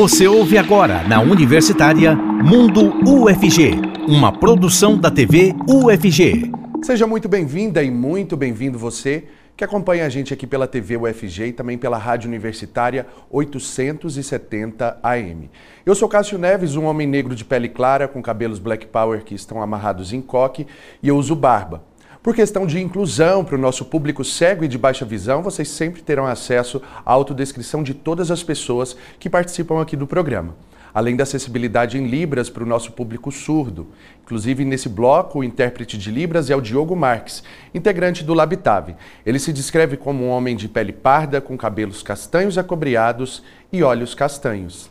Você ouve agora na Universitária Mundo UFG, uma produção da TV UFG. Seja muito bem-vinda e muito bem-vindo você que acompanha a gente aqui pela TV UFG e também pela Rádio Universitária 870 AM. Eu sou Cássio Neves, um homem negro de pele clara com cabelos black power que estão amarrados em coque e eu uso barba. Por questão de inclusão para o nosso público cego e de baixa visão, vocês sempre terão acesso à autodescrição de todas as pessoas que participam aqui do programa. Além da acessibilidade em Libras para o nosso público surdo. Inclusive, nesse bloco, o intérprete de Libras é o Diogo Marques, integrante do Labitave. Ele se descreve como um homem de pele parda, com cabelos castanhos acobreados e olhos castanhos.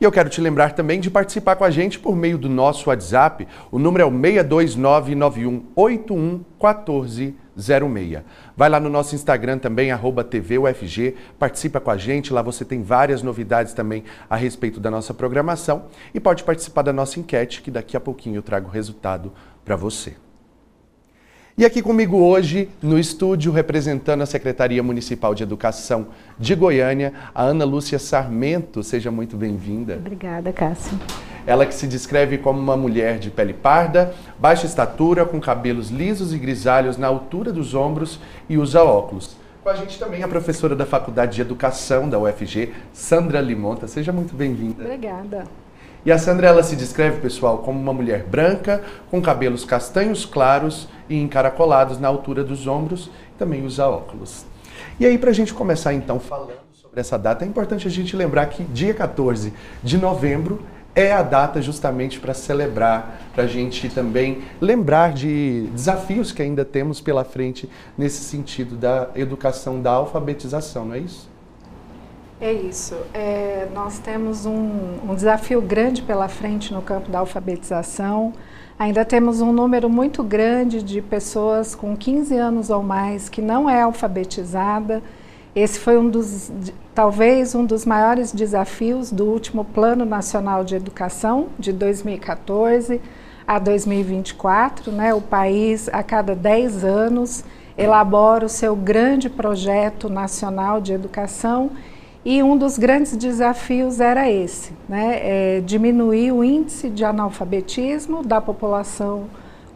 E eu quero te lembrar também de participar com a gente por meio do nosso WhatsApp. O número é o 62991811406. Vai lá no nosso Instagram também, arroba TVUFG, participa com a gente, lá você tem várias novidades também a respeito da nossa programação e pode participar da nossa enquete, que daqui a pouquinho eu trago o resultado para você. E aqui comigo hoje, no estúdio, representando a Secretaria Municipal de Educação de Goiânia, a Ana Lúcia Sarmento. Seja muito bem-vinda. Obrigada, Cássio. Ela que se descreve como uma mulher de pele parda, baixa estatura, com cabelos lisos e grisalhos na altura dos ombros e usa óculos. Com a gente também a professora da Faculdade de Educação da UFG, Sandra Limonta. Seja muito bem-vinda. Obrigada. E a Sandra ela se descreve, pessoal, como uma mulher branca, com cabelos castanhos claros e encaracolados na altura dos ombros, também usa óculos. E aí, para a gente começar então falando sobre essa data, é importante a gente lembrar que dia 14 de novembro é a data justamente para celebrar, para a gente também lembrar de desafios que ainda temos pela frente nesse sentido da educação, da alfabetização, não é isso? É isso. É, nós temos um, um, desafio grande pela frente no campo da alfabetização. Ainda temos um número muito grande de pessoas com 15 anos ou mais que não é alfabetizada. Esse foi um dos, talvez um dos maiores desafios do último Plano Nacional de Educação de 2014 a 2024. Né? O país, a cada 10 anos, elabora o seu grande projeto nacional de educação e um dos grandes desafios era esse, né? É diminuir o índice de analfabetismo da população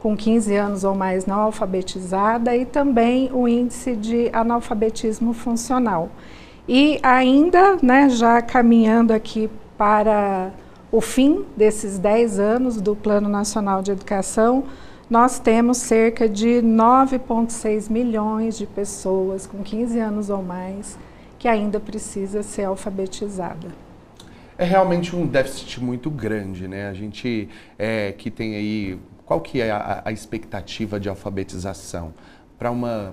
com 15 anos ou mais não alfabetizada e também o índice de analfabetismo funcional. E ainda, né, já caminhando aqui para o fim desses 10 anos do Plano Nacional de Educação, nós temos cerca de 9,6 milhões de pessoas com 15 anos ou mais que ainda precisa ser alfabetizada. É realmente um déficit muito grande, né? A gente é, que tem aí, qual que é a, a expectativa de alfabetização para uma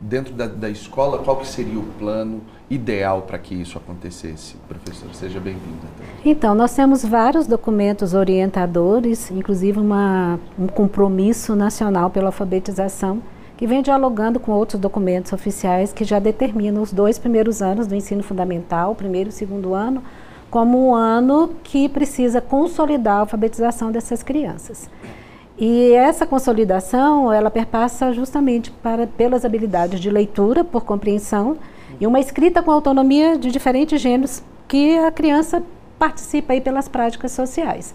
dentro da, da, escola? Qual que seria o plano ideal para que isso acontecesse, professor? Seja bem-vinda. Então, nós temos vários documentos orientadores, inclusive uma, um compromisso nacional pela alfabetização que vem dialogando com outros documentos oficiais que já determinam os dois primeiros anos do ensino fundamental, primeiro e segundo ano, como um ano que precisa consolidar a alfabetização dessas crianças. E essa consolidação, ela perpassa justamente para, pelas habilidades de leitura, por compreensão, e uma escrita com autonomia de diferentes gêneros que a criança participa aí pelas práticas sociais.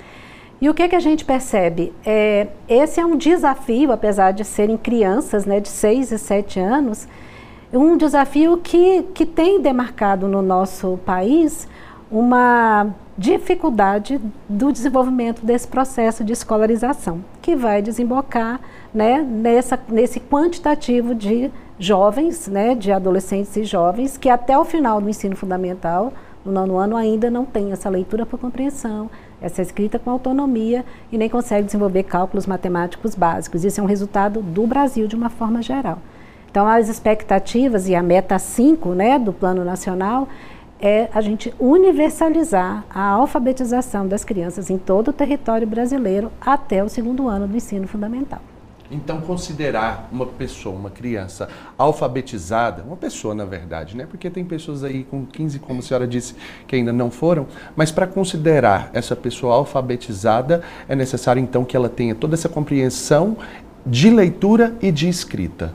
E o que, que a gente percebe? É, esse é um desafio, apesar de serem crianças né, de 6 e 7 anos, um desafio que, que tem demarcado no nosso país uma dificuldade do desenvolvimento desse processo de escolarização, que vai desembocar né, nessa, nesse quantitativo de jovens, né, de adolescentes e jovens, que até o final do ensino fundamental, no nono ano, ainda não tem essa leitura por compreensão, essa escrita com autonomia e nem consegue desenvolver cálculos matemáticos básicos. Isso é um resultado do Brasil de uma forma geral. Então, as expectativas e a meta 5 né, do Plano Nacional é a gente universalizar a alfabetização das crianças em todo o território brasileiro até o segundo ano do ensino fundamental. Então, considerar uma pessoa, uma criança alfabetizada, uma pessoa na verdade, né? Porque tem pessoas aí com 15, como a senhora disse, que ainda não foram, mas para considerar essa pessoa alfabetizada, é necessário então que ela tenha toda essa compreensão de leitura e de escrita.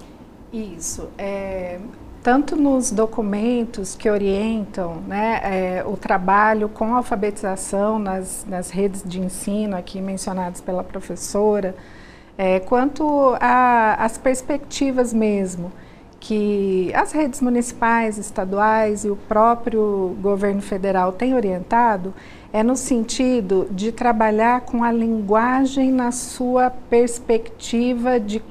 Isso. É, tanto nos documentos que orientam né, é, o trabalho com alfabetização nas, nas redes de ensino aqui mencionadas pela professora, é, quanto às perspectivas mesmo que as redes municipais, estaduais e o próprio governo federal têm orientado, é no sentido de trabalhar com a linguagem na sua perspectiva de,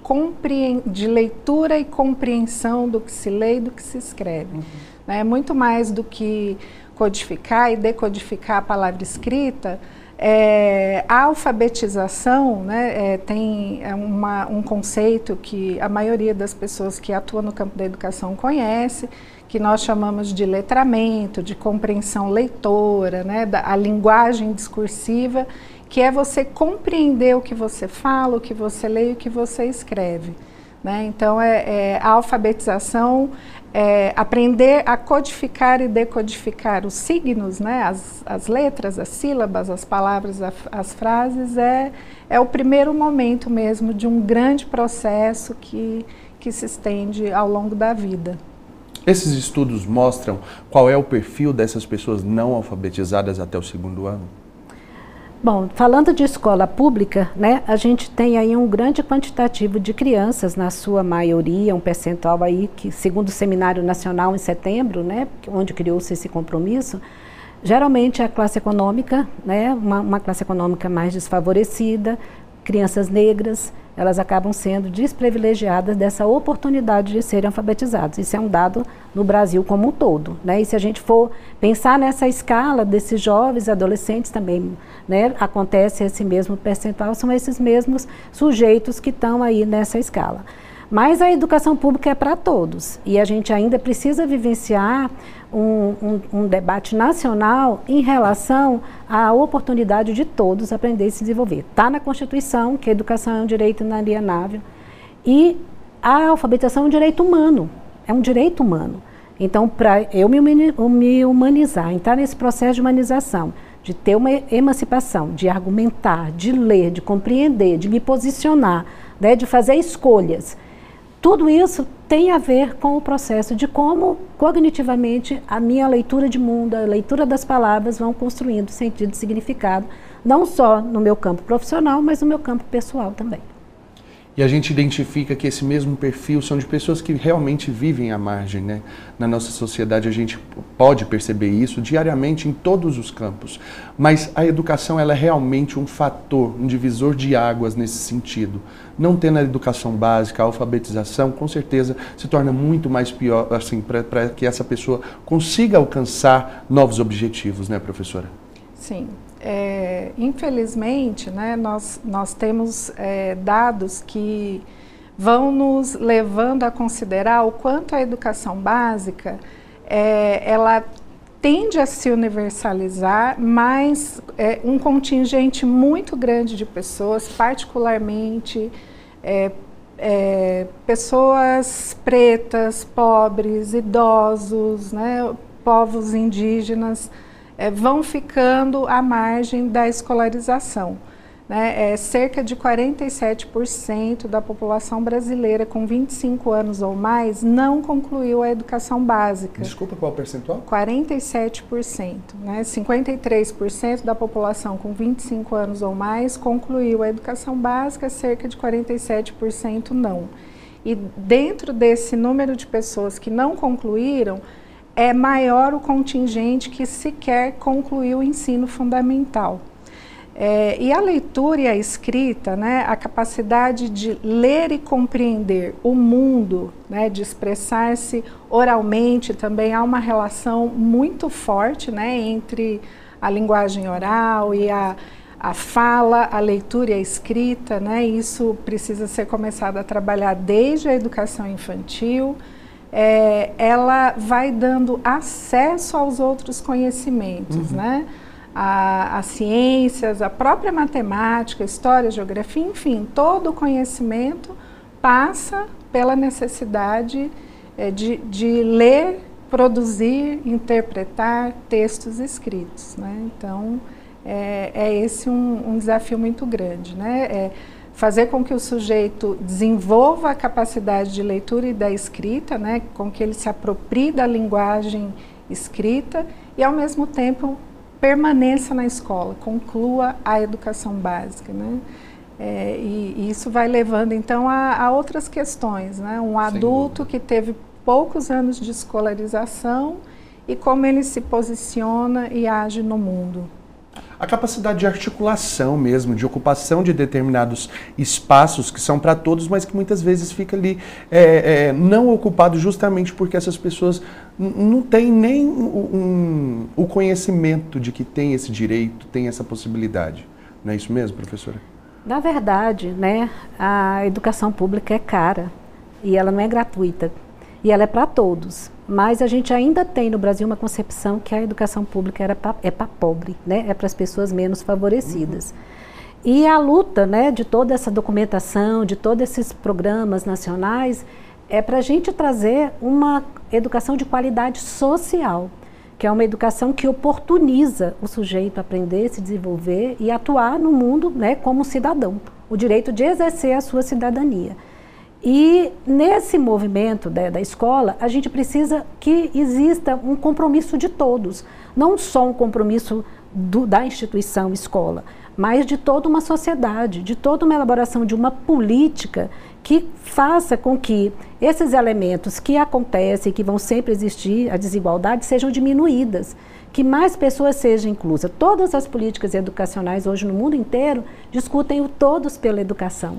de leitura e compreensão do que se lê e do que se escreve. Uhum. É muito mais do que codificar e decodificar a palavra escrita. É, a alfabetização né, é, tem é uma, um conceito que a maioria das pessoas que atuam no campo da educação conhece, que nós chamamos de letramento, de compreensão leitora, né, da, a linguagem discursiva, que é você compreender o que você fala, o que você lê e o que você escreve. Né? Então, é, é, a alfabetização, é, aprender a codificar e decodificar os signos, né? as, as letras, as sílabas, as palavras, a, as frases, é, é o primeiro momento mesmo de um grande processo que, que se estende ao longo da vida. Esses estudos mostram qual é o perfil dessas pessoas não alfabetizadas até o segundo ano? Bom, falando de escola pública, né, a gente tem aí um grande quantitativo de crianças, na sua maioria, um percentual aí que, segundo o Seminário Nacional em setembro, né, onde criou-se esse compromisso, geralmente a classe econômica, né, uma, uma classe econômica mais desfavorecida, crianças negras, elas acabam sendo desprivilegiadas dessa oportunidade de serem alfabetizadas. Isso é um dado no Brasil como um todo. Né? E se a gente for pensar nessa escala desses jovens adolescentes também, né, acontece esse mesmo percentual, são esses mesmos sujeitos que estão aí nessa escala. Mas a educação pública é para todos e a gente ainda precisa vivenciar um, um, um, debate nacional em relação à oportunidade de todos aprender e se desenvolver. Está na Constituição que a educação é um direito inalienável e a alfabetização é um direito humano, é um direito humano. Então, para eu me, humanizar, entrar nesse processo de humanização, de ter uma emancipação, de argumentar, de ler, de compreender, de me posicionar, né, de fazer escolhas, tudo isso tem a ver com o processo de como cognitivamente a minha leitura de mundo, a leitura das palavras vão construindo sentido e significado, não só no meu campo profissional, mas no meu campo pessoal também. E a gente identifica que esse mesmo perfil são de pessoas que realmente vivem à margem, né? Na nossa sociedade a gente pode perceber isso diariamente em todos os campos. Mas a educação ela é realmente um fator, um divisor de águas nesse sentido. Não tendo a educação básica, a alfabetização, com certeza se torna muito mais pior, assim, para que essa pessoa consiga alcançar novos objetivos, né, professora? Sim, é, infelizmente, né, nós, nós temos é, dados que vão nos levando a considerar o quanto a educação básica é, ela tende a se universalizar, mas é, um contingente muito grande de pessoas, particularmente é, é, pessoas pretas, pobres, idosos, né, povos indígenas, é, vão ficando à margem da escolarização. Né? É, cerca de 47% da população brasileira com 25 anos ou mais não concluiu a educação básica. Desculpa, qual percentual? 47%. Né? 53% da população com 25 anos ou mais concluiu a educação básica, cerca de 47% não. E dentro desse número de pessoas que não concluíram, é maior o contingente que sequer concluiu o ensino fundamental. É, e a leitura e a escrita, né, a capacidade de ler e compreender o mundo, né, de expressar-se oralmente, também há uma relação muito forte né, entre a linguagem oral e a, a fala, a leitura e a escrita. Né, isso precisa ser começado a trabalhar desde a educação infantil é, ela vai dando acesso aos outros conhecimentos, uhum. né? As ciências, a própria matemática, história, geografia, enfim, todo o conhecimento passa pela necessidade é, de, de ler, produzir, interpretar textos escritos. Né? Então, é, é esse um, um, desafio muito grande. Né? É, fazer com que o sujeito desenvolva a capacidade de leitura e da escrita, né, com que ele se aproprie da linguagem escrita e, ao mesmo tempo, permaneça na escola, conclua a educação básica. Né? É, e, e, isso vai levando, então, a, a outras questões. Né? Um adulto que teve poucos anos de escolarização e como ele se posiciona e age no mundo a capacidade de articulação mesmo, de ocupação de determinados espaços que são para todos, mas que muitas vezes fica ali é, é, não ocupado justamente porque essas pessoas não têm nem um, o conhecimento de que tem esse direito, tem essa possibilidade. Não é isso mesmo, professora? Na verdade, né, a educação pública é cara e ela não é gratuita e ela é para todos. Mas a gente ainda tem no Brasil uma concepção que a educação pública era pra, é para pobre, né? é para as pessoas menos favorecidas. Uhum. E a luta né, de toda essa documentação, de todos esses programas nacionais, é para a gente trazer uma educação de qualidade social, que é uma educação que oportuniza o sujeito a aprender, se desenvolver e atuar no mundo né, como cidadão, o direito de exercer a sua cidadania. E nesse movimento da, da, escola, a gente precisa que exista um compromisso de todos, não só um compromisso do, da instituição escola, mas de toda uma sociedade, de toda uma elaboração de uma política que faça com que esses elementos que acontecem, que vão sempre existir, a desigualdade, sejam diminuídas que mais pessoas sejam inclusas. Todas as políticas educacionais hoje no mundo inteiro discutem o todos pela educação.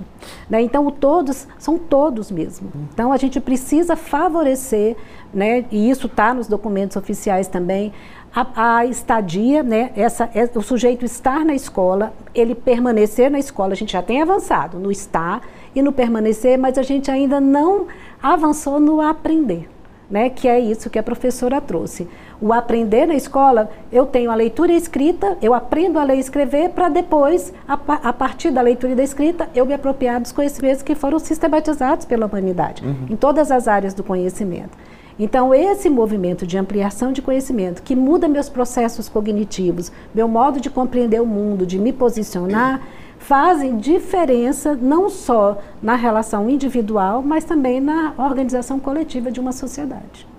Né? Então, o todos são todos mesmo. Então, a gente precisa favorecer, né? e isso está nos documentos oficiais também, a, a, estadia, né, essa, é, o sujeito estar na escola, ele permanecer na escola, a gente já tem avançado no estar e no permanecer, mas a gente ainda não avançou no aprender né, que é isso que a professora trouxe. O aprender na escola, eu tenho a leitura e a escrita, eu aprendo a ler e escrever para depois, a, a, partir da leitura e da escrita, eu me apropriar dos conhecimentos que foram sistematizados pela humanidade, uhum. em todas as áreas do conhecimento. Então, esse movimento de ampliação de conhecimento, que muda meus processos cognitivos, meu modo de compreender o mundo, de me posicionar, fazem diferença não só na relação individual, mas também na organização coletiva de uma sociedade.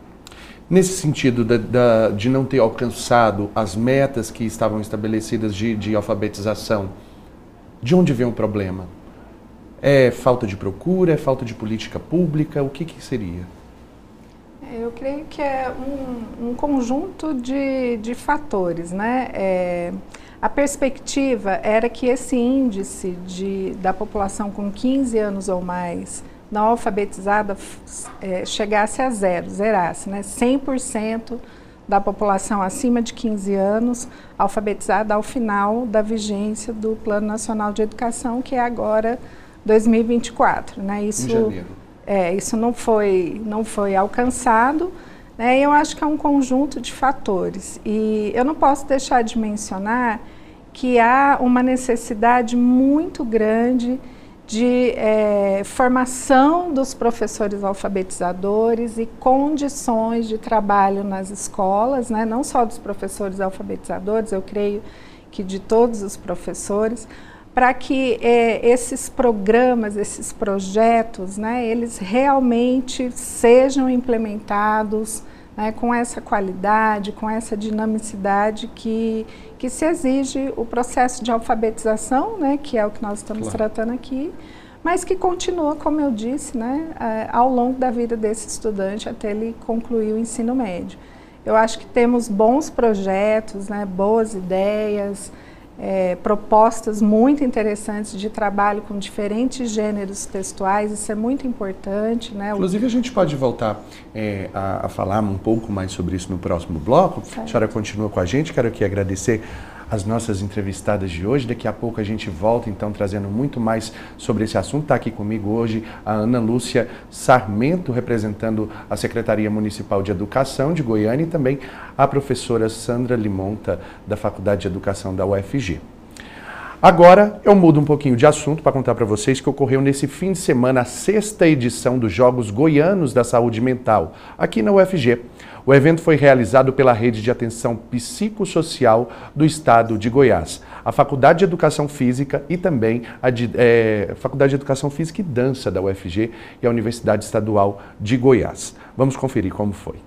Nesse sentido de não ter alcançado as metas que estavam estabelecidas de, de alfabetização, de onde vem o problema? É falta de procura? É falta de política pública? O que, que seria? Eu creio que é um, um conjunto de, de fatores, né? É, a perspectiva era que esse índice de, da população com 15 anos ou mais não alfabetizada é, chegasse a zero, zerasse, né? 100% da população acima de 15 anos alfabetizada ao final da vigência do Plano Nacional de Educação, que é agora 2024. Né? Isso. É, isso não foi, não foi alcançado. Né? Eu acho que é um conjunto de fatores. E eu não posso deixar de mencionar que há uma necessidade muito grande de é, formação dos professores alfabetizadores e condições de trabalho nas escolas, né? não só dos professores alfabetizadores, eu creio que de todos os professores, para que é, esses programas, esses projetos, né, eles realmente sejam implementados né, com essa qualidade, com essa dinamicidade que, que se exige o processo de alfabetização, né, que é o que nós estamos claro. tratando aqui, mas que continua, como eu disse, né, é, ao longo da vida desse estudante até ele concluir o ensino médio. Eu acho que temos bons projetos, né, boas ideias, é, propostas muito interessantes de trabalho com diferentes gêneros textuais, isso é muito importante. Né? Inclusive, a gente pode voltar é, a, a, falar um pouco mais sobre isso no próximo bloco. Certo. A senhora continua com a gente, quero aqui agradecer as nossas entrevistadas de hoje. Daqui a pouco a gente volta, então, trazendo muito mais sobre esse assunto. Está aqui comigo hoje a Ana Lúcia Sarmento, representando a Secretaria Municipal de Educação de Goiânia e também a professora Sandra Limonta, da Faculdade de Educação da UFG. Agora eu mudo um pouquinho de assunto para contar para vocês que ocorreu nesse fim de semana a sexta edição dos Jogos Goianos da Saúde Mental, aqui na UFG. O evento foi realizado pela Rede de Atenção Psicossocial do Estado de Goiás. a Faculdade de Educação Física e também a de, é, Faculdade de Educação Física e Dança da UFG e a Universidade Estadual de Goiás. Vamos conferir como foi.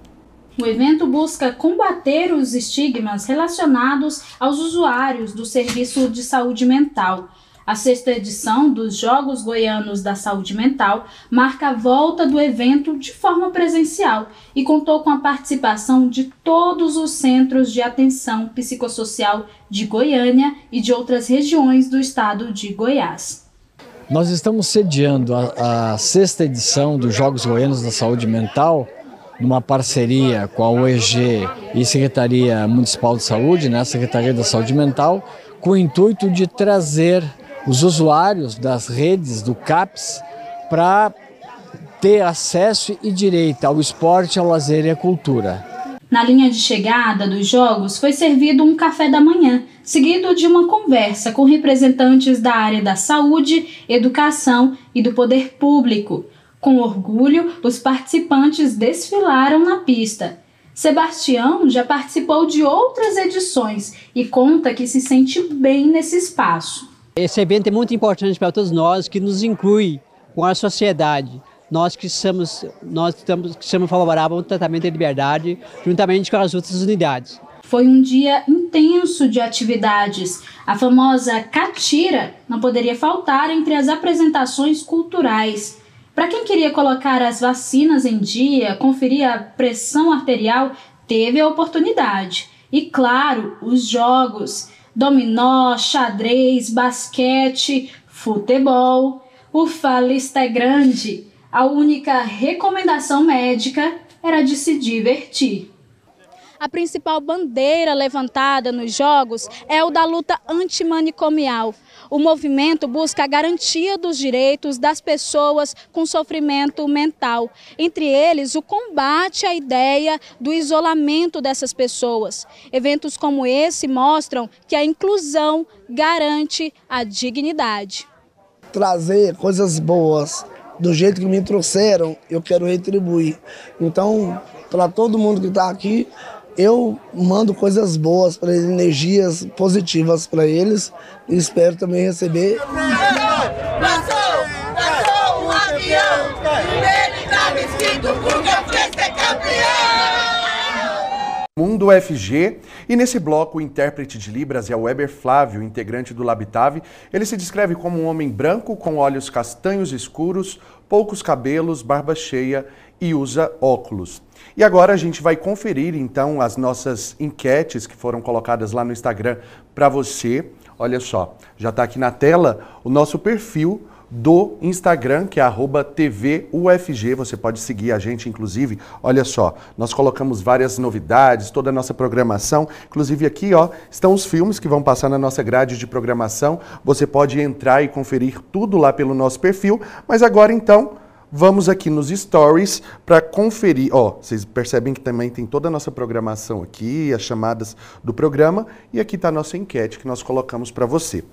O evento busca combater os estigmas relacionados aos usuários do serviço de saúde mental. A sexta edição dos Jogos Goianos da Saúde Mental marca a volta do evento de forma presencial e contou com a participação de todos os centros de atenção psicossocial de Goiânia e de outras regiões do estado de Goiás. Nós estamos sediando a, a sexta edição dos Jogos Goianos da Saúde Mental numa parceria com a OEG e Secretaria Municipal de Saúde, né, Secretaria da Saúde Mental, com o intuito de trazer os usuários das redes do CAPS para ter acesso e direito ao esporte, ao lazer e à cultura. Na linha de chegada dos jogos foi servido um café da manhã, seguido de uma conversa com representantes da área da saúde, educação e do poder público. Com orgulho, os participantes desfilaram na pista. Sebastião já participou de outras edições e conta que se sente bem nesse espaço. Esse evento é muito importante para todos nós, que nos inclui com a sociedade. Nós que somos, nós estamos, que somos favoráveis ao tratamento de liberdade, juntamente com as outras unidades. Foi um dia intenso de atividades. A famosa catira não poderia faltar entre as apresentações culturais. Para quem queria colocar as vacinas em dia, conferir a pressão arterial, teve a oportunidade. E claro, os jogos: dominó, xadrez, basquete, futebol. A lista é grande. A única recomendação médica era de se divertir. A principal bandeira levantada nos Jogos é o da luta antimanicomial. O movimento busca a garantia dos direitos das pessoas com sofrimento mental, entre eles o combate à ideia do isolamento dessas pessoas. Eventos como esse mostram que a inclusão garante a dignidade. Trazer coisas boas do jeito que me trouxeram, eu quero retribuir. Então, para todo mundo que está aqui, eu mando coisas boas para eles, energias positivas para eles e espero também receber. Passou, passou um avião, ser campeão. Mundo UFG e nesse bloco o intérprete de Libras é o Weber Flávio, integrante do Labitave. Ele se descreve como um homem branco com olhos castanhos escuros, poucos cabelos, barba cheia e usa óculos. E agora a gente vai conferir então as nossas enquetes que foram colocadas lá no Instagram para você. Olha só, já está aqui na tela o nosso perfil do Instagram, que é TVUFG. Você pode seguir a gente, inclusive. Olha só, nós colocamos várias novidades, toda a nossa programação. Inclusive aqui, ó, estão os filmes que vão passar na nossa grade de programação. Você pode entrar e conferir tudo lá pelo nosso perfil. Mas agora, então, Vamos aqui nos stories para conferir. Ó, vocês percebem que também tem toda a nossa programação aqui, as chamadas do programa, e aqui está a nossa enquete que nós colocamos para você.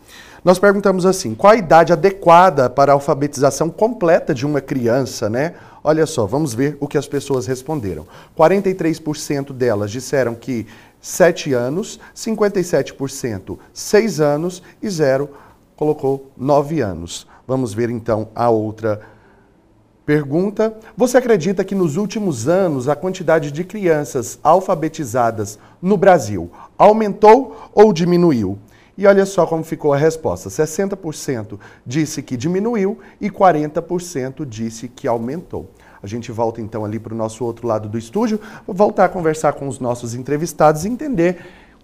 Nós perguntamos assim: qual a idade adequada para a alfabetização completa de uma criança, né? Olha só, vamos ver o que as pessoas responderam. 43% delas disseram que 7 anos, 57% 6 anos e 0 colocou 9 anos. Vamos ver então a outra Pergunta: Você acredita que nos últimos anos a quantidade de crianças alfabetizadas no Brasil aumentou ou diminuiu? E olha só como ficou a resposta: 60% disse que diminuiu e 40% disse que aumentou. A gente volta então ali para o nosso outro lado do estúdio, voltar a conversar com os nossos entrevistados e entender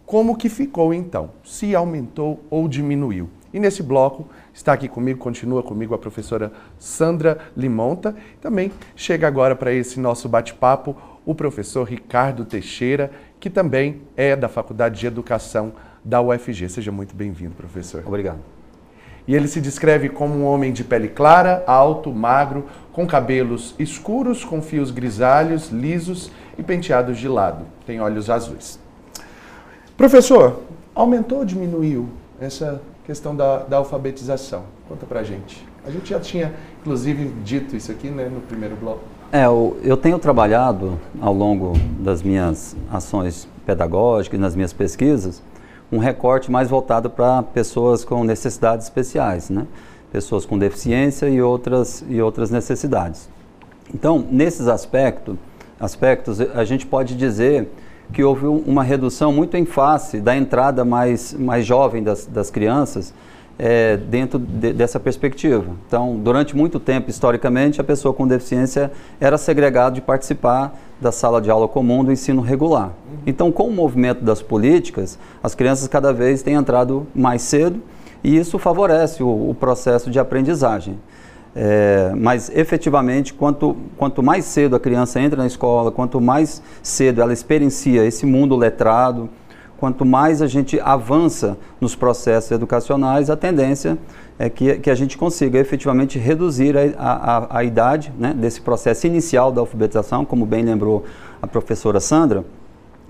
como que ficou então, se aumentou ou diminuiu. E nesse bloco está aqui comigo, continua comigo a professora Sandra Limonta. Também chega agora para esse nosso bate-papo o professor Ricardo Teixeira, que também é da Faculdade de Educação da UFG. Seja muito bem-vindo, professor. Obrigado. E ele se descreve como um homem de pele clara, alto, magro, com cabelos escuros, com fios grisalhos, lisos e penteados de lado. Tem olhos azuis. Professor, aumentou ou diminuiu essa questão da, da alfabetização. Conta pra gente. A gente já tinha, inclusive, dito isso aqui né, no primeiro bloco. É, eu, eu tenho trabalhado ao longo das minhas ações pedagógicas, nas minhas pesquisas, um recorte mais voltado para pessoas com necessidades especiais, né? pessoas com deficiência e outras, e outras necessidades. Então, nesses aspectos, aspectos, a gente pode dizer que houve uma redução muito em face da entrada mais, mais jovem das, das crianças é, dentro de, dessa perspectiva. Então, durante muito tempo, historicamente, a pessoa com deficiência era segregada de participar da sala de aula comum do ensino regular. Então, com o movimento das políticas, as crianças cada vez têm entrado mais cedo e isso favorece o, o processo de aprendizagem. É, mas efetivamente, quanto, quanto mais cedo a criança entra na escola, quanto mais cedo ela experiencia esse mundo letrado, quanto mais a gente avança nos processos educacionais, a tendência é que, que a gente consiga efetivamente reduzir a, a, a idade né, desse processo inicial da alfabetização, como bem lembrou a professora Sandra,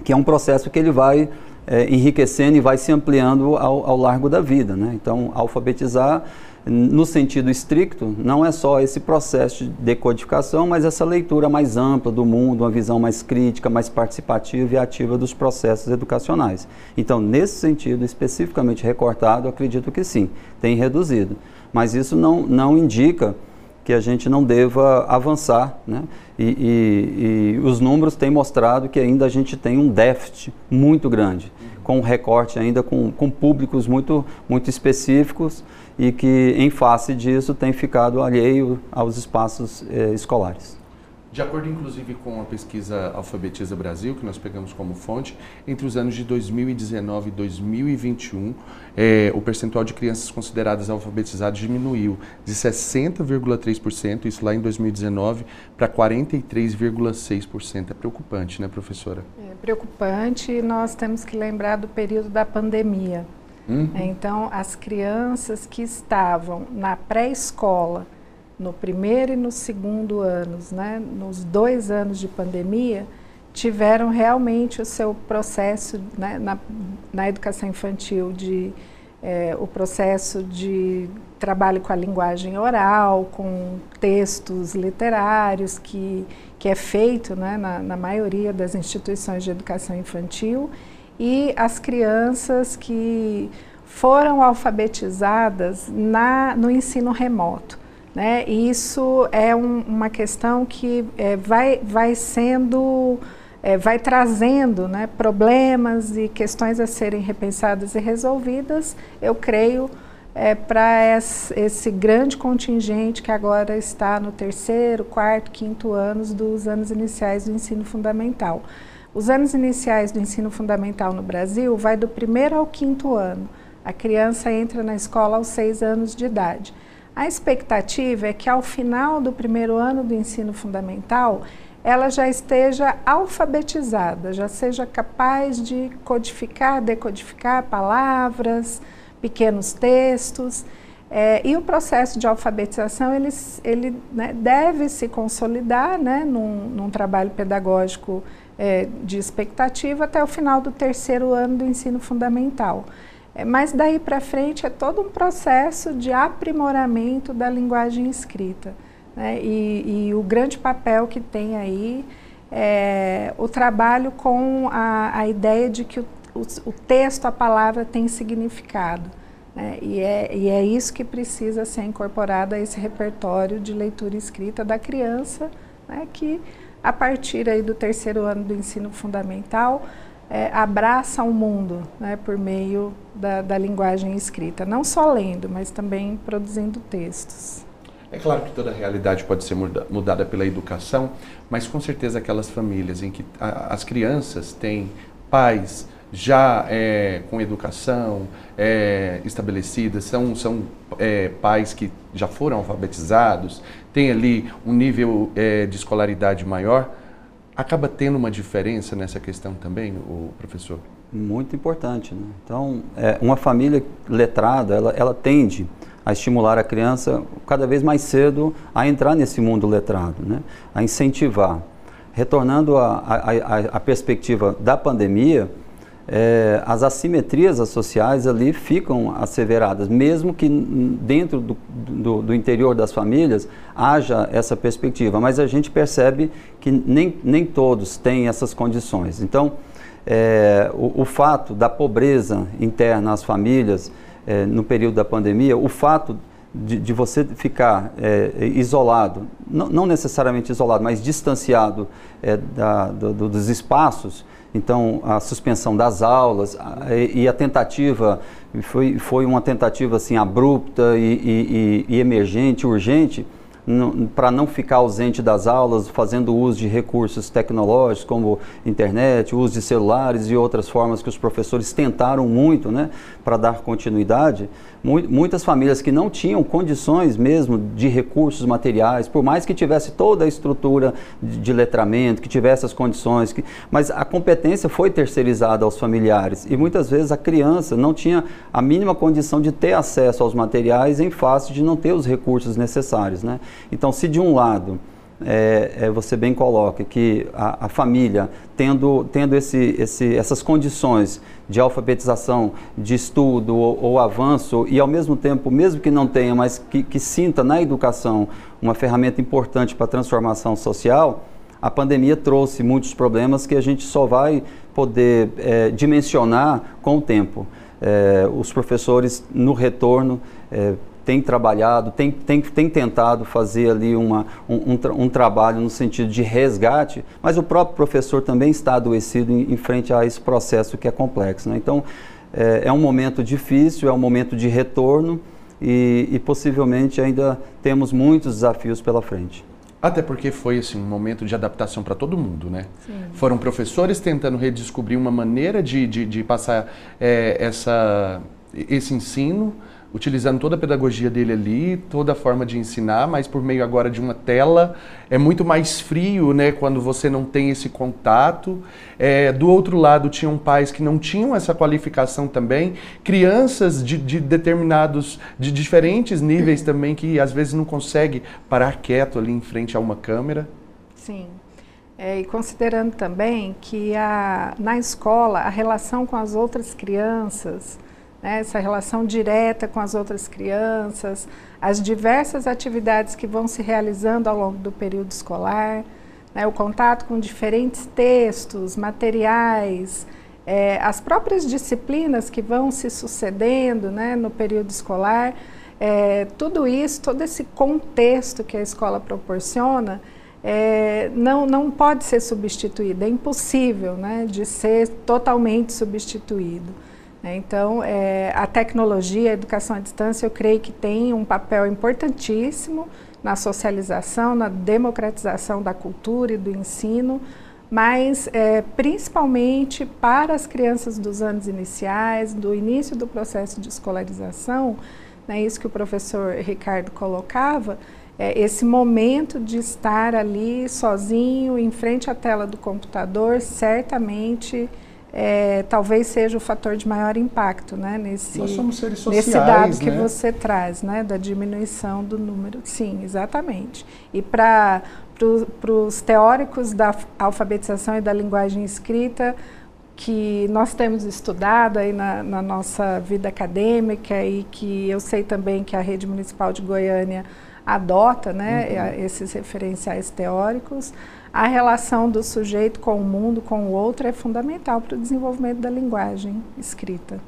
que é um processo que ele vai é, enriquecendo e vai se ampliando ao, ao largo da vida. Né? Então, alfabetizar no sentido estricto, não é só esse processo de decodificação, mas essa leitura mais ampla do mundo, uma visão mais crítica, mais participativa e ativa dos processos educacionais. Então, nesse sentido, especificamente recortado, acredito que sim, tem reduzido. Mas isso não, não indica que a gente não deva avançar, né? E, e, e, os números têm mostrado que ainda a gente tem um déficit muito grande, com recorte ainda com, com públicos muito, muito específicos e que, em face disso, tem ficado alheio aos espaços eh, escolares. De acordo, inclusive, com a pesquisa Alfabetiza Brasil, que nós pegamos como fonte, entre os anos de 2019 e 2021, eh, o percentual de crianças consideradas alfabetizadas diminuiu de 60,3%, isso lá em 2019, para 43,6%. É preocupante, né, professora? É preocupante e nós temos que lembrar do período da pandemia. Uhum. Então, as crianças que estavam na pré-escola, no primeiro e no segundo anos, né, nos dois anos de pandemia, tiveram realmente o seu processo né, na, na educação infantil de é, o processo de trabalho com a linguagem oral, com textos literários que, que é feito né, na, na maioria das instituições de educação infantil e as crianças que foram alfabetizadas na, no ensino remoto. Né? Isso é um, uma questão que é, vai, vai sendo, é, vai trazendo né, problemas e questões a serem repensadas e resolvidas, eu creio, é, para esse grande contingente que agora está no terceiro, quarto, quinto anos dos anos iniciais do ensino fundamental. Os anos iniciais do ensino fundamental no Brasil vai do primeiro ao quinto ano. A criança entra na escola aos seis anos de idade. A expectativa é que ao final do primeiro ano do ensino fundamental, ela já esteja alfabetizada, já seja capaz de codificar, decodificar palavras, pequenos textos. É, e o processo de alfabetização ele, ele né, deve se consolidar né, num, num trabalho pedagógico é, de expectativa até o final do terceiro ano do ensino fundamental. É, mas daí para frente é todo um processo de aprimoramento da linguagem escrita. Né? E, e, o grande papel que tem aí é o trabalho com a, a ideia de que o, o, o, texto, a palavra tem significado. Né? E, é, e é isso que precisa ser incorporado a esse repertório de leitura escrita da criança, né? que a partir aí do terceiro ano do ensino fundamental, é, abraça o mundo né, por meio da, da, linguagem escrita, não só lendo, mas também produzindo textos. É claro que toda a realidade pode ser muda, mudada pela educação, mas com certeza aquelas famílias em que a, as crianças têm pais já é, com educação é, estabelecida, são, são é, pais que já foram alfabetizados, têm ali um nível é, de escolaridade maior, acaba tendo uma diferença nessa questão também, o professor? Muito importante. Né? Então, é, uma família letrada, ela, ela tende a estimular a criança cada vez mais cedo a entrar nesse mundo letrado, né? a incentivar. Retornando à perspectiva da pandemia, é, as assimetrias sociais ali ficam asseveradas, mesmo que dentro do, do, do, interior das famílias haja essa perspectiva, mas a gente percebe que nem, nem todos têm essas condições. Então, é, o, o, fato da pobreza interna às famílias é, no período da pandemia, o fato de, de você ficar é, isolado, não, não, necessariamente isolado, mas distanciado é, da, do, dos espaços, então a suspensão das aulas e a tentativa foi, foi uma tentativa assim abrupta e, e, e emergente, urgente, para não ficar ausente das aulas, fazendo uso de recursos tecnológicos como internet, uso de celulares e outras formas que os professores tentaram muito né, para dar continuidade, muitas famílias que não tinham condições mesmo de recursos materiais, por mais que tivesse toda a estrutura de, letramento, que tivesse as condições, que, mas a competência foi terceirizada aos familiares e muitas vezes a criança não tinha a mínima condição de ter acesso aos materiais em face de não ter os recursos necessários. Né? Então, se de um lado é, é, você bem coloca que a, a, família, tendo, tendo esse, esse, essas condições de alfabetização, de estudo ou, ou, avanço, e ao mesmo tempo, mesmo que não tenha, mas que, que sinta na educação uma ferramenta importante para a transformação social, a pandemia trouxe muitos problemas que a gente só vai poder é, dimensionar com o tempo. É, os professores, no retorno, é, tem trabalhado, tem, tem, tem tentado fazer ali uma, um, um, um, trabalho no sentido de resgate, mas o próprio professor também está adoecido em, em frente a esse processo que é complexo. Né? Então, é, é, um momento difícil, é um momento de retorno e, e possivelmente ainda temos muitos desafios pela frente. Até porque foi assim, um momento de adaptação para todo mundo, né? Sim. Foram professores tentando redescobrir uma maneira de, de, de passar é, essa, esse ensino, utilizando toda a pedagogia dele ali, toda a forma de ensinar, mas por meio agora de uma tela. É muito mais frio, né, quando você não tem esse contato. É, do outro lado, tinham pais que não tinham essa qualificação também, crianças de, de determinados, de diferentes níveis também, que às vezes não consegue parar quieto ali em frente a uma câmera. Sim. É, e considerando também que a, na escola a relação com as outras crianças, né, essa relação direta com as outras crianças, as diversas atividades que vão se realizando ao longo do período escolar, né, o contato com diferentes textos, materiais, é, as próprias disciplinas que vão se sucedendo né, no período escolar, é, tudo isso, todo esse contexto que a escola proporciona, é, não, não pode ser substituído, é impossível né, de ser totalmente substituído. Né? Então, é, a tecnologia, a educação à distância, eu creio que tem um papel importantíssimo na socialização, na democratização da cultura e do ensino, mas é, principalmente para as crianças dos anos iniciais, do início do processo de escolarização, né, isso que o professor Ricardo colocava, é, esse momento de estar ali sozinho, em frente à tela do computador, certamente é, talvez seja o fator de maior impacto, né? Nesse, Nós somos seres sociais, nesse dado né? que você traz, né? Da diminuição do número. Sim, exatamente. E para para os teóricos da alfabetização e da linguagem escrita, que nós temos estudado aí na, na, nossa vida acadêmica e que eu sei também que a rede municipal de Goiânia adota, né, uhum. esses referenciais teóricos a relação do sujeito com o mundo, com o outro, é fundamental para o desenvolvimento da linguagem escrita.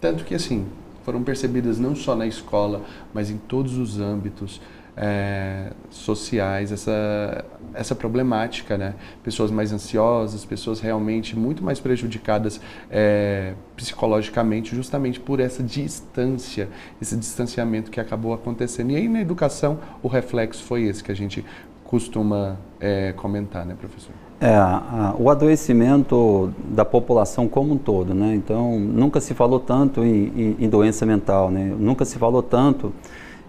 Tanto que, assim, foram percebidas não só na escola, mas em todos os âmbitos é, sociais, essa, essa problemática, né? Pessoas mais ansiosas, pessoas realmente muito mais prejudicadas é, psicologicamente, justamente por essa distância, esse distanciamento que acabou acontecendo. E aí na educação, o reflexo foi esse que a gente costuma é, comentar, né, professor? É, a, o adoecimento da população como um todo, né? Então, nunca se falou tanto em, em, em doença mental, né? Nunca se falou tanto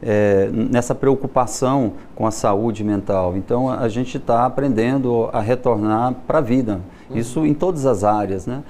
é, nessa preocupação com a saúde mental. Então, a gente está aprendendo a retornar para a vida. Uhum. Isso em todas as áreas, né?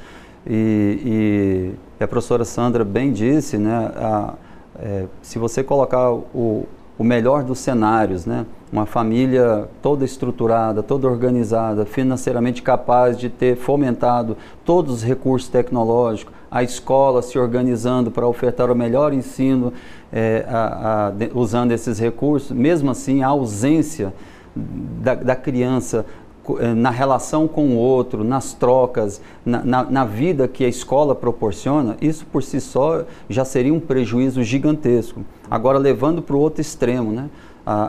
E, e a professora Sandra bem disse, né? A, é, se você colocar o, o melhor dos cenários, né? uma família toda estruturada, toda organizada, financeiramente capaz de ter fomentado todos os recursos tecnológicos, a escola se organizando para ofertar o melhor ensino é, a, a, usando esses recursos, mesmo assim a ausência da, da criança na relação com o outro, nas trocas, na, na, na, vida que a escola proporciona, isso por si só já seria um prejuízo gigantesco. Agora, levando para o outro extremo, né?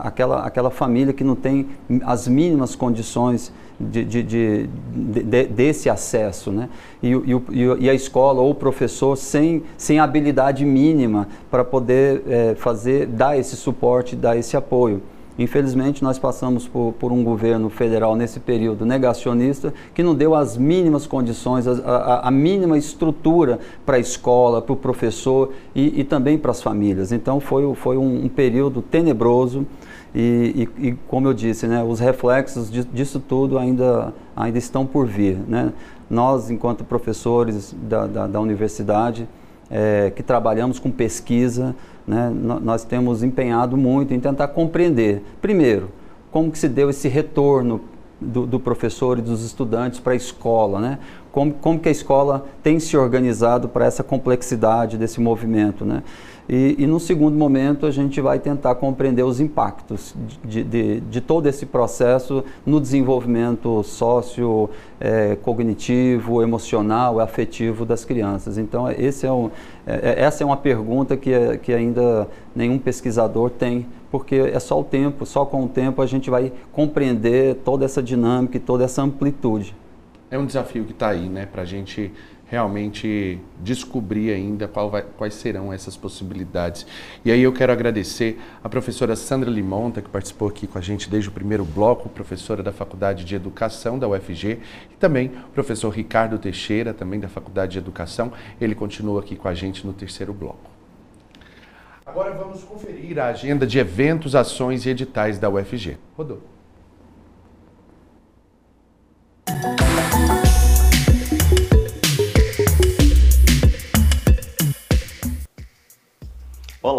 aquela, aquela família que não tem as mínimas condições de, de, de, de desse acesso. Né? E, e, e, a escola ou o professor sem, sem habilidade mínima para poder é, fazer, dar esse suporte, dar esse apoio. Infelizmente, nós passamos por, por, um governo federal nesse período negacionista que não deu as mínimas condições, a, a, a mínima estrutura para a escola, para o professor e, e também para as famílias. Então, foi, foi um, um período tenebroso. E, e, e, como eu disse, né, os reflexos disso tudo ainda, ainda estão por vir. Né? Nós, enquanto professores da, da, da universidade, é, que trabalhamos com pesquisa, né, nós temos empenhado muito em tentar compreender, primeiro, como que se deu esse retorno do, do professor e dos estudantes para a escola, né? Como, como que a escola tem se organizado para essa complexidade desse movimento, né? E, e no segundo momento a gente vai tentar compreender os impactos de, de, de todo esse processo no desenvolvimento sócio, é, cognitivo, emocional, afetivo das crianças. Então esse é um, é, é, essa é uma pergunta que, que ainda nenhum pesquisador tem, porque é só o tempo, só com o tempo a gente vai compreender toda essa dinâmica e toda essa amplitude. É um desafio que está aí, né, para a gente realmente descobrir ainda vai, quais serão essas possibilidades. E aí eu quero agradecer a professora Sandra Limonta, que participou aqui com a gente desde o primeiro bloco, professora da Faculdade de Educação da UFG, e também o professor Ricardo Teixeira, também da Faculdade de Educação. Ele continua aqui com a gente no terceiro bloco. Agora vamos conferir a agenda de eventos, ações e editais da UFG. Rodou.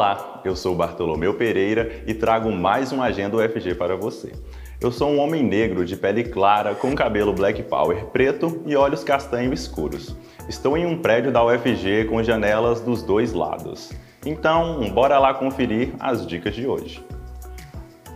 Olá, eu sou Bartolomeu Pereira e trago mais uma agenda UFG para você. Eu sou um homem negro de pele clara, com cabelo black power preto e olhos castanho escuros. Estou em um prédio da UFG com janelas dos dois lados. Então, bora lá conferir as dicas de hoje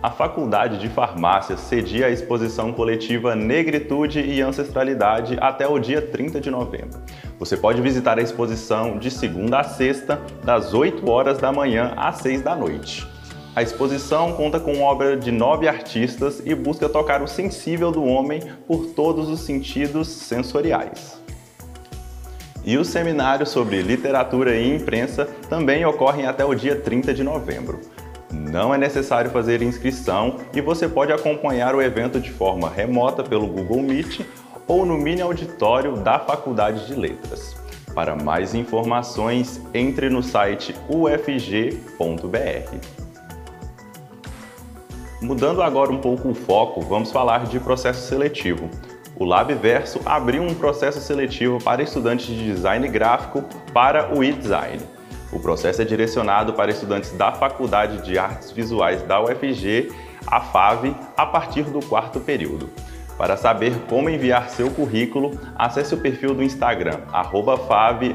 a Faculdade de Farmácia cedia a exposição coletiva Negritude e Ancestralidade até o dia 30 de novembro. Você pode visitar a exposição de segunda a sexta, das 8 horas da manhã às 6 da noite. A exposição conta com obra de nove artistas e busca tocar o sensível do homem por todos os sentidos sensoriais. E os seminários sobre literatura e imprensa também ocorrem até o dia 30 de novembro. Não é necessário fazer inscrição e você pode acompanhar o evento de forma remota pelo Google Meet ou no mini auditório da Faculdade de Letras. Para mais informações, entre no site ufg.br. Mudando agora um pouco o foco, vamos falar de processo seletivo. O Labverso abriu um processo seletivo para estudantes de design gráfico para o e-design. O processo é direcionado para estudantes da Faculdade de Artes Visuais da UFG, a FAV, a partir do quarto período. Para saber como enviar seu currículo, acesse o perfil do Instagram, fav_ufg.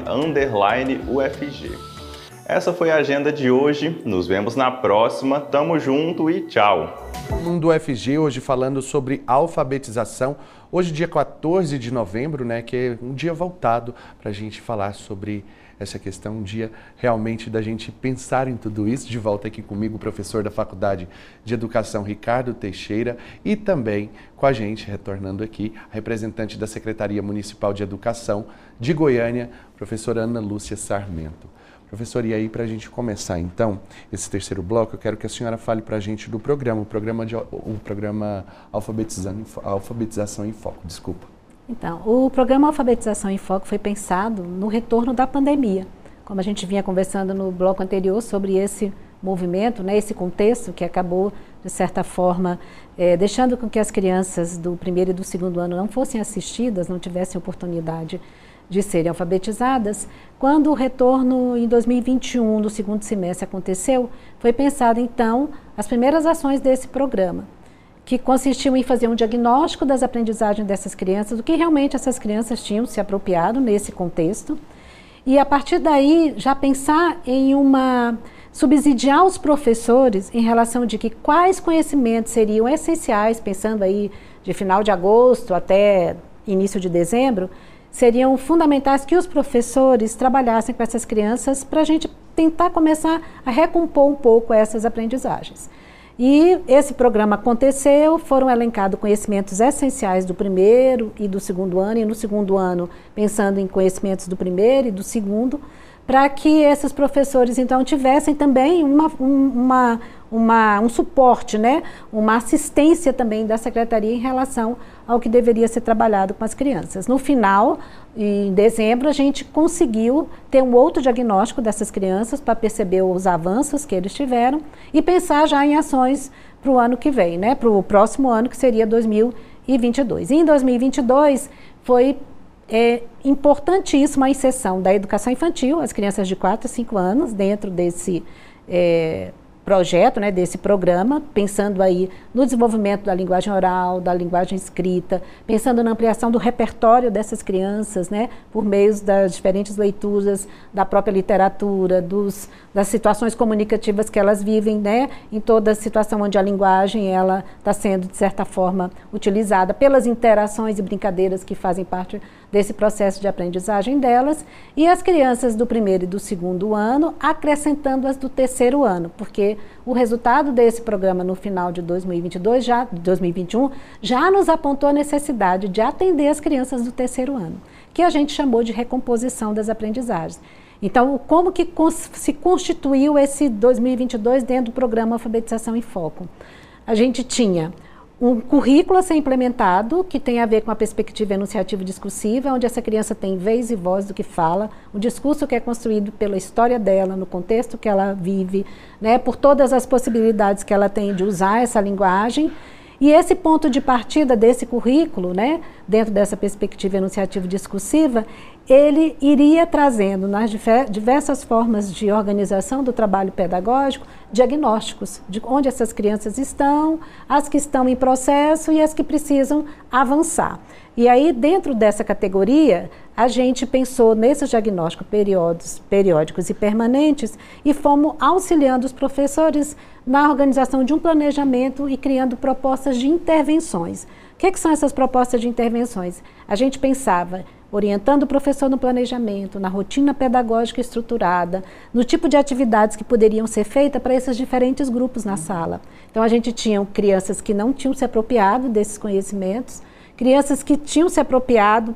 Essa foi a agenda de hoje, nos vemos na próxima, tamo junto e tchau! Mundo UFG hoje falando sobre alfabetização, hoje dia 14 de novembro, né, que é um dia voltado para a gente falar sobre essa questão um dia realmente da gente pensar em tudo isso. De volta aqui comigo, o professor da Faculdade de Educação, Ricardo Teixeira, e também com a gente, retornando aqui, a representante da Secretaria Municipal de Educação de Goiânia, professora Ana Lúcia Sarmento. Professor, e aí para a gente começar então esse terceiro bloco, eu quero que a senhora fale para a gente do programa, o programa, de, o programa Alfabetização em Foco, desculpa. Então, o programa Alfabetização em Foco foi pensado no retorno da pandemia. Como a gente vinha conversando no bloco anterior sobre esse movimento, né, esse contexto que acabou, de certa forma, é, deixando com que as crianças do primeiro e do segundo ano não fossem assistidas, não tivessem oportunidade de serem alfabetizadas. Quando o retorno em 2021 do segundo semestre aconteceu, foi pensado então as primeiras ações desse programa que consistiu em fazer um diagnóstico das aprendizagens dessas crianças, do que realmente essas crianças tinham se apropriado nesse contexto, e a partir daí já pensar em uma subsidiar os professores em relação de que quais conhecimentos seriam essenciais, pensando aí de final de agosto até início de dezembro, seriam fundamentais que os professores trabalhassem com essas crianças para a gente tentar começar a recompor um pouco essas aprendizagens. E esse programa aconteceu, foram elencados conhecimentos essenciais do primeiro e do segundo ano, e no segundo ano, pensando em conhecimentos do primeiro e do segundo, para que esses professores então tivessem também uma, uma, uma, um suporte, né? uma assistência também da secretaria em relação ao que deveria ser trabalhado com as crianças. No final, em dezembro, a gente conseguiu ter um outro diagnóstico dessas crianças para perceber os avanços que eles tiveram e pensar já em ações para o ano que vem, né? para o próximo ano, que seria 2022. E em 2022 foi é importantíssima a inserção da educação infantil, as crianças de 4 a 5 anos, dentro desse é, projeto, né, desse programa, pensando aí no desenvolvimento da linguagem oral, da linguagem escrita, pensando na ampliação do repertório dessas crianças, né, por meio das diferentes leituras da própria literatura, dos, das situações comunicativas que elas vivem, né, em toda situação onde a linguagem ela está sendo de certa forma utilizada pelas interações e brincadeiras que fazem parte desse processo de aprendizagem delas, e as crianças do primeiro e do segundo ano, acrescentando as do terceiro ano, porque o resultado desse programa no final de 2022, já 2021, já nos apontou a necessidade de atender as crianças do terceiro ano, que a gente chamou de recomposição das aprendizagens. Então, como que se constituiu esse 2022 dentro do programa Alfabetização em Foco? A gente tinha um currículo a ser implementado que tem a ver com a perspectiva enunciativa discursiva, onde essa criança tem vez e voz do que fala, um discurso que é construído pela história dela, no contexto que ela vive, né, por todas as possibilidades que ela tem de usar essa linguagem. E esse ponto de partida desse currículo, né, dentro dessa perspectiva enunciativa discursiva, ele iria trazendo nas diversas formas de organização do trabalho pedagógico diagnósticos de onde essas crianças estão, as que estão em processo e as que precisam avançar. E aí, dentro dessa categoria, a gente pensou nesses diagnósticos periódicos, periódicos e permanentes e fomos auxiliando os professores na organização de um planejamento e criando propostas de intervenções. O que, que são essas propostas de intervenções? A gente pensava orientando o professor no planejamento, na rotina pedagógica estruturada, no tipo de atividades que poderiam ser feitas para esses diferentes grupos na sala. Então a gente tinha crianças que não tinham se apropriado desses conhecimentos, crianças que tinham se apropriado,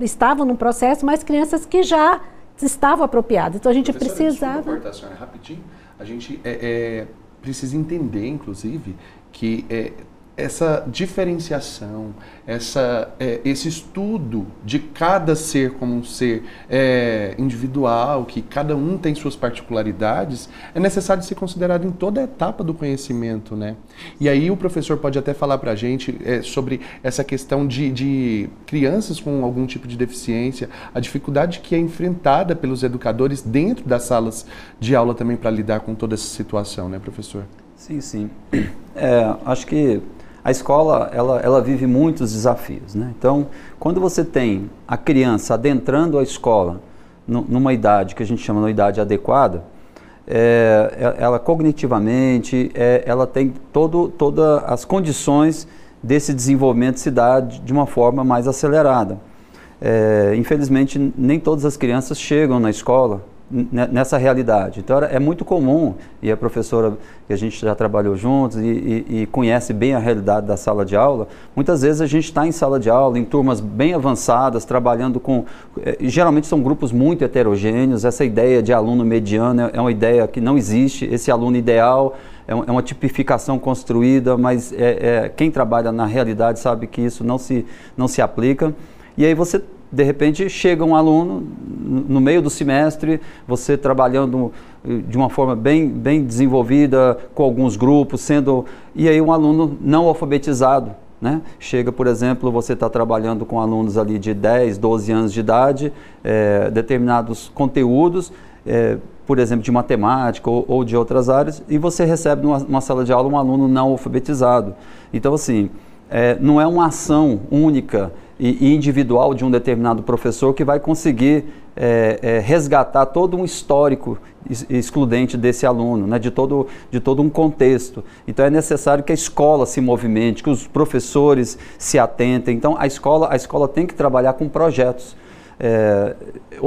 estavam no processo, mas crianças que já estavam apropriadas. Então a gente precisava. Cortar, a senhora, rapidinho. A gente é, é, precisa entender, inclusive, que é, essa diferenciação, essa, é, esse estudo de cada ser como um ser é, individual, que cada um tem suas particularidades, é necessário ser considerado em toda etapa do conhecimento, né? E aí o professor pode até falar para a gente é, sobre essa questão de, de crianças com algum tipo de deficiência, a dificuldade que é enfrentada pelos educadores dentro das salas de aula também para lidar com toda essa situação, né, professor? Sim, sim. É, acho que a escola ela, ela vive muitos desafios. Né? Então, quando você tem a criança adentrando a escola numa idade que a gente chama de idade adequada, é, é, ela cognitivamente, é, ela tem todo, todas as condições desse desenvolvimento se dar de uma forma mais acelerada. É, infelizmente, nem todas as crianças chegam na escola nessa realidade. Então é muito comum, e a professora que a gente já trabalhou juntos e, e, e conhece bem a realidade da sala de aula, muitas vezes a gente está em sala de aula, em turmas bem avançadas, trabalhando com. Eh, geralmente são grupos muito heterogêneos, essa ideia de aluno mediano é, é uma ideia que não existe, esse aluno ideal é, é uma tipificação construída, mas é, é, quem trabalha na realidade sabe que isso não se, não se aplica. E aí você de repente chega um aluno no meio do semestre, você trabalhando eh, de uma forma bem, bem desenvolvida, com alguns grupos, sendo. E aí um aluno não alfabetizado. Né? Chega, por exemplo, você está trabalhando com alunos ali de 10, 12 anos de idade, é, determinados conteúdos, é, por exemplo, de matemática ou, ou, de outras áreas, e você recebe numa, numa, sala de aula um aluno não alfabetizado. Então, assim, é, não é uma ação única e, individual de um determinado professor que vai conseguir é, é, resgatar todo um histórico excludente desse aluno, né, de, todo, de todo um contexto. Então é necessário que a escola se movimente, que os professores se atentem. Então a escola, a escola tem que trabalhar com projetos. É,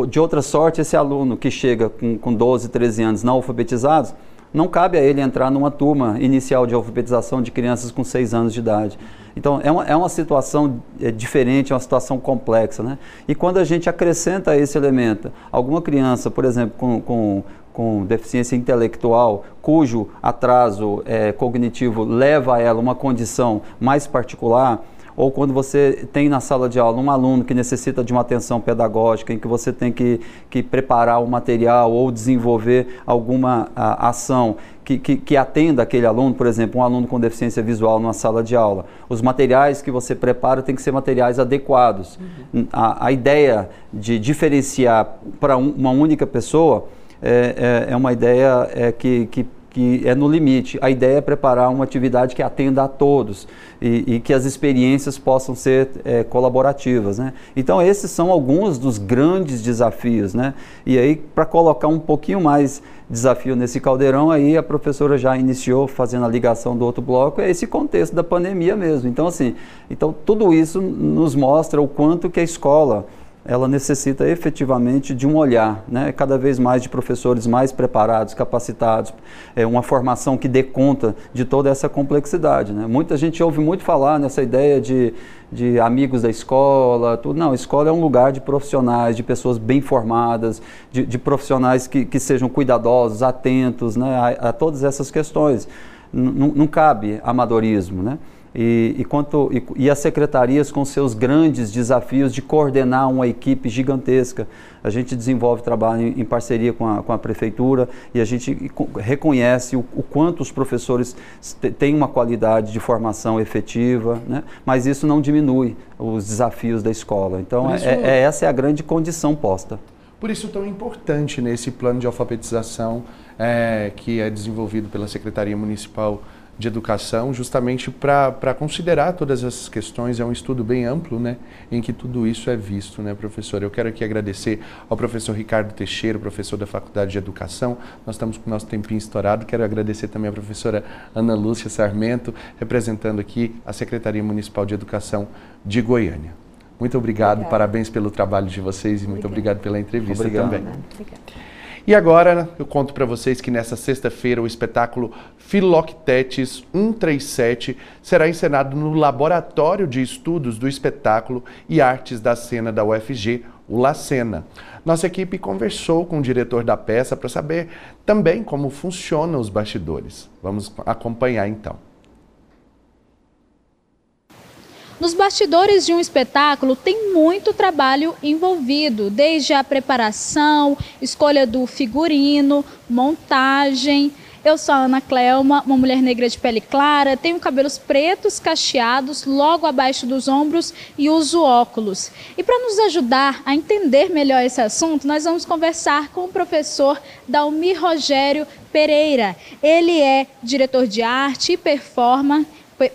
de outra sorte, esse aluno que chega com, com 12, 13 anos não alfabetizados, não cabe a ele entrar numa turma inicial de alfabetização de crianças com 6 anos de idade. Então, é uma, é uma situação é, diferente, é uma situação complexa. Né? E quando a gente acrescenta esse elemento, alguma criança, por exemplo, com, com, com deficiência intelectual, cujo atraso é, cognitivo leva a ela uma condição mais particular, ou quando você tem na sala de aula um aluno que necessita de uma atenção pedagógica, em que você tem que, que preparar o material ou desenvolver alguma a, ação que, que, que, atenda aquele aluno, por exemplo, um aluno com deficiência visual numa sala de aula. Os materiais que você prepara têm que ser materiais adequados. Uhum. A, a, ideia de diferenciar para um, uma única pessoa é, é, é uma ideia é, que, que que é no limite. A ideia é preparar uma atividade que atenda a todos e, e que as experiências possam ser é, colaborativas. Né? Então, esses são alguns dos grandes desafios. Né? E aí, para colocar um pouquinho mais desafio nesse caldeirão, aí a professora já iniciou fazendo a ligação do outro bloco, é esse contexto da pandemia mesmo. Então, assim, então, tudo isso nos mostra o quanto que a escola ela necessita efetivamente de um olhar, né? cada vez mais de professores mais preparados, capacitados, é, uma formação que dê conta de toda essa complexidade. Né? Muita gente ouve muito falar nessa ideia de, de amigos da escola, tudo. Não, a escola é um lugar de profissionais, de pessoas bem formadas, de, de profissionais que, que sejam cuidadosos, atentos né? a, a todas essas questões. N não cabe amadorismo, né? E, e, quanto, e, e, as secretarias com seus grandes desafios de coordenar uma equipe gigantesca. A gente desenvolve trabalho em, em parceria com a, com a, prefeitura e a gente reconhece o, o quanto os professores têm uma qualidade de formação efetiva, né? mas isso não diminui os desafios da escola. Então, isso, é, é, essa é a grande condição posta. Por isso, tão importante nesse plano de alfabetização é, que é desenvolvido pela Secretaria Municipal de educação, justamente para considerar todas essas questões. É um estudo bem amplo, né, em que tudo isso é visto, né, professor? Eu quero aqui agradecer ao professor Ricardo Teixeira, professor da Faculdade de Educação. Nós estamos com o nosso tempinho estourado. Quero agradecer também à professora Ana Lúcia Sarmento, representando aqui a Secretaria Municipal de Educação de Goiânia. Muito obrigado, Obrigada. parabéns pelo trabalho de vocês e muito obrigado pela entrevista obrigado. também. Obrigada. E agora eu conto para vocês que nessa sexta-feira o espetáculo Filoctetes 137 será encenado no Laboratório de Estudos do Espetáculo e Artes da Cena da UFG, o Lacena. Nossa equipe conversou com o diretor da peça para saber também como funcionam os bastidores. Vamos acompanhar então. Nos bastidores de um espetáculo tem muito trabalho envolvido, desde a preparação, escolha do figurino, montagem. Eu sou a Ana Clelma, uma mulher negra de pele clara, tenho cabelos pretos cacheados logo abaixo dos ombros e uso óculos. E para nos ajudar a entender melhor esse assunto, nós vamos conversar com o professor Dalmir Rogério Pereira. Ele é diretor de arte e performance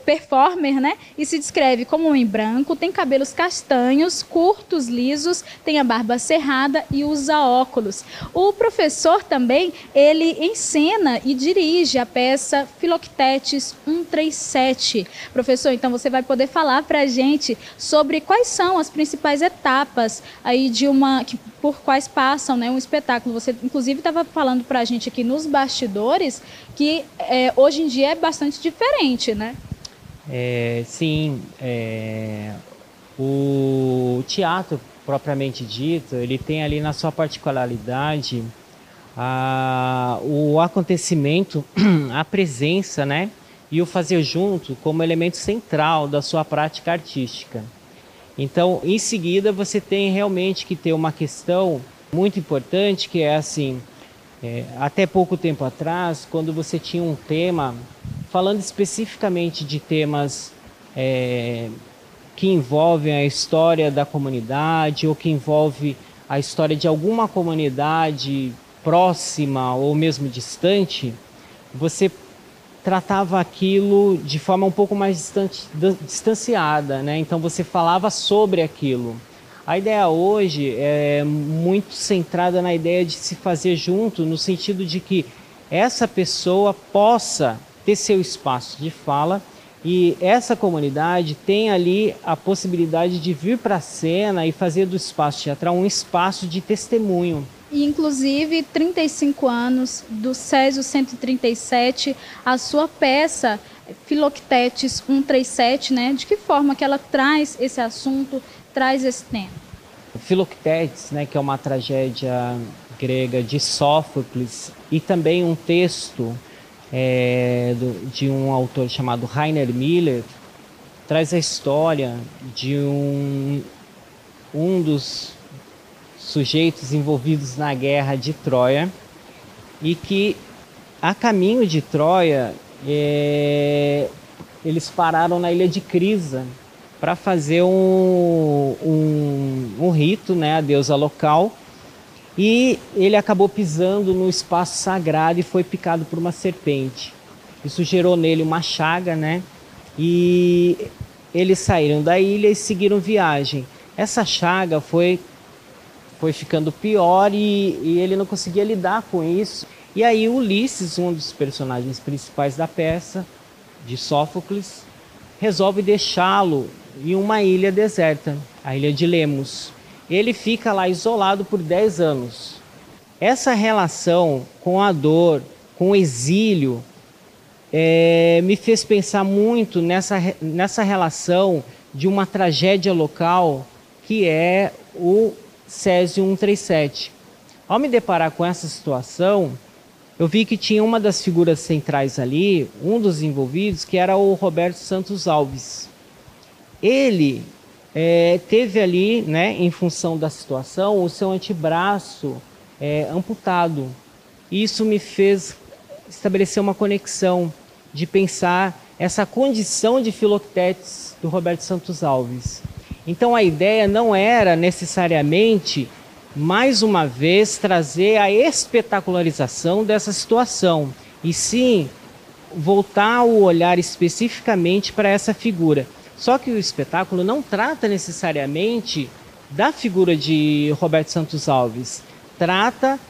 performer, né? E se descreve como um homem branco, tem cabelos castanhos, curtos, lisos, tem a barba cerrada e usa óculos. O professor também, ele encena e dirige a peça Filoctetes 137. Professor, então você vai poder falar para a gente sobre quais são as principais etapas aí de uma que, por quais passam, né, um espetáculo. Você inclusive estava falando para a gente aqui nos bastidores que é, hoje em dia é bastante diferente, né? É, sim, é, o teatro propriamente dito, ele tem ali na sua particularidade a, o acontecimento, a presença, né? E o fazer junto como elemento central da sua prática artística. Então, em seguida, você tem realmente que ter uma questão muito importante que é assim, é, até pouco tempo atrás, quando você tinha um tema falando especificamente de temas é, que envolvem a história da comunidade ou que envolve a história de alguma comunidade próxima ou mesmo distante, você tratava aquilo de forma um pouco mais distante, distanciada, né? Então você falava sobre aquilo. A ideia hoje é muito centrada na ideia de se fazer junto, no sentido de que essa pessoa possa ter seu espaço de fala e essa comunidade tem ali a possibilidade de vir para a cena e fazer do espaço teatral um espaço de testemunho. E, inclusive, 35 anos do Césio 137, a sua peça Filoctetes 137, né? De que forma que ela traz esse assunto, traz esse tema? Filoctetes, né, que é uma tragédia grega de Sófocles, e também um texto é, do, de um autor chamado Rainer Miller, traz a história de um, um dos sujeitos envolvidos na guerra de Troia e que a caminho de Troia é, eles pararam na ilha de Crisa para fazer um, um, um, rito, né, a deusa local, e ele acabou pisando no espaço sagrado e foi picado por uma serpente. Isso gerou nele uma chaga, né? E eles saíram da ilha e seguiram viagem. Essa chaga foi foi ficando pior e, e ele não conseguia lidar com isso. E aí Ulisses, um dos personagens principais da peça, de Sófocles, resolve deixá-lo em uma ilha deserta, a ilha de Lemos. Ele fica lá isolado por 10 anos. Essa relação com a dor, com o exílio, é, me fez pensar muito nessa, nessa relação de uma tragédia local que é o Césio 137. Ao me deparar com essa situação, eu vi que tinha uma das figuras centrais ali, um dos envolvidos, que era o Roberto Santos Alves. Ele é, teve ali, né, em função da situação, o seu antebraço é, amputado. Isso me fez estabelecer uma conexão de pensar essa condição de filoctetes do Roberto Santos Alves. Então a ideia não era necessariamente, mais uma vez, trazer a espetacularização dessa situação, e sim voltar o olhar especificamente para essa figura. Só que o espetáculo não trata necessariamente da figura de Roberto Santos Alves, trata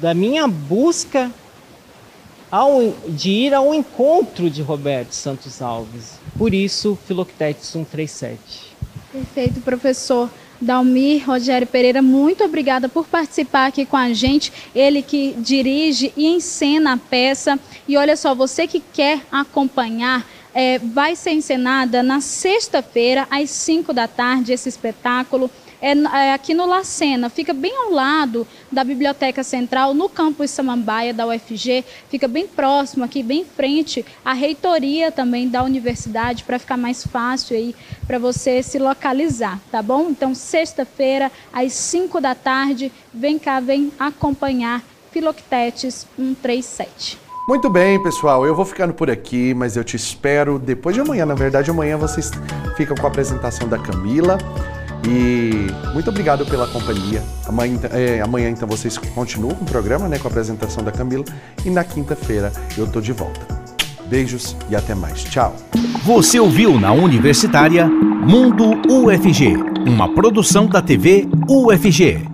da minha busca ao, de ir ao encontro de Roberto Santos Alves. Por isso, Filoctetes 137. Perfeito, professor. Dalmir Rogério Pereira, muito obrigada por participar aqui com a gente. Ele que dirige e encena a peça. E olha só, você que quer acompanhar, é, vai ser encenada na sexta-feira, às 5 da tarde, esse espetáculo é, é, aqui no Lacena, fica bem ao lado da Biblioteca Central, no campus Samambaia da UFG, fica bem próximo aqui, bem em frente à reitoria também da universidade, para ficar mais fácil aí para você se localizar, tá bom? Então, sexta-feira, às 5 da tarde, vem cá, vem acompanhar Filoctetes 137. Muito bem, pessoal. Eu vou ficando por aqui, mas eu te espero depois de amanhã. Na verdade, amanhã vocês ficam com a apresentação da Camila. E muito obrigado pela companhia. Amanhã, é, amanhã então vocês continuam com o programa, né, com a apresentação da Camila. E na quinta-feira eu tô de volta. Beijos e até mais. Tchau. Você ouviu na Universitária Mundo UFG, uma produção da TV UFG.